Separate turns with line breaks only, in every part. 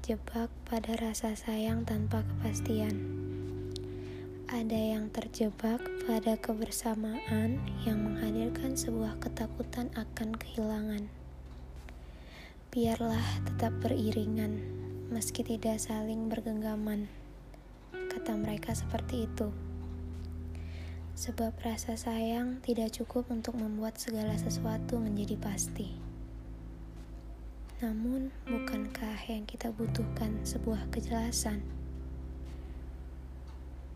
terjebak pada rasa sayang tanpa kepastian. Ada yang terjebak pada kebersamaan yang menghadirkan sebuah ketakutan akan kehilangan. Biarlah tetap beriringan, meski tidak saling bergenggaman. Kata mereka seperti itu. Sebab rasa sayang tidak cukup untuk membuat segala sesuatu menjadi pasti. Namun, bukankah yang kita butuhkan sebuah kejelasan?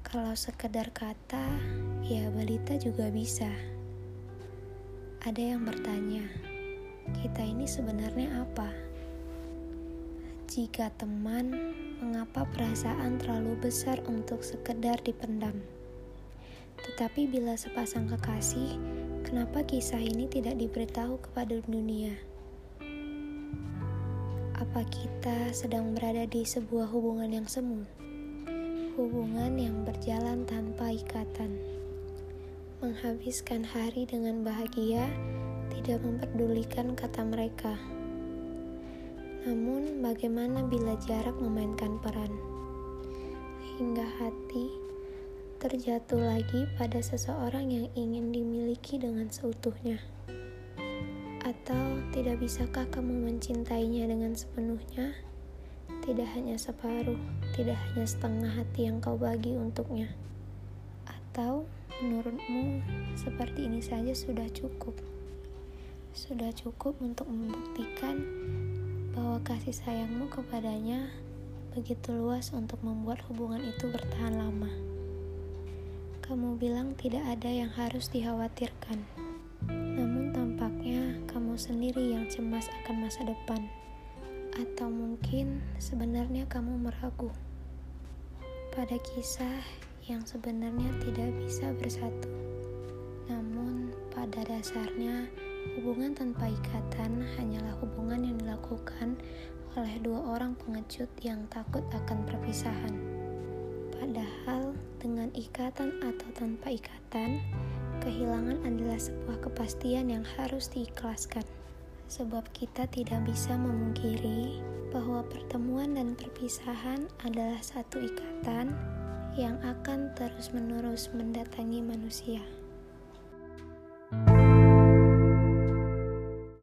Kalau sekedar kata, ya balita juga bisa. Ada yang bertanya, kita ini sebenarnya apa? Jika teman, mengapa perasaan terlalu besar untuk sekedar dipendam? Tetapi bila sepasang kekasih, kenapa kisah ini tidak diberitahu kepada dunia? Apa kita sedang berada di sebuah hubungan yang semu? Hubungan yang berjalan tanpa ikatan. Menghabiskan hari dengan bahagia, tidak memperdulikan kata mereka. Namun, bagaimana bila jarak memainkan peran? Hingga hati terjatuh lagi pada seseorang yang ingin dimiliki dengan seutuhnya. Atau tidak bisakah kamu mencintainya dengan sepenuhnya? Tidak hanya separuh, tidak hanya setengah hati yang kau bagi untuknya. Atau menurutmu seperti ini saja sudah cukup? Sudah cukup untuk membuktikan bahwa kasih sayangmu kepadanya begitu luas untuk membuat hubungan itu bertahan lama. Kamu bilang tidak ada yang harus dikhawatirkan. Kamu sendiri yang cemas akan masa depan. Atau mungkin sebenarnya kamu meragu pada kisah yang sebenarnya tidak bisa bersatu. Namun pada dasarnya hubungan tanpa ikatan hanyalah hubungan yang dilakukan oleh dua orang pengecut yang takut akan perpisahan. Padahal dengan ikatan atau tanpa ikatan, kehilangan adalah sebuah kepastian yang harus diikhlaskan. Sebab kita tidak bisa memungkiri bahwa pertemuan dan perpisahan adalah satu ikatan yang akan terus-menerus mendatangi manusia.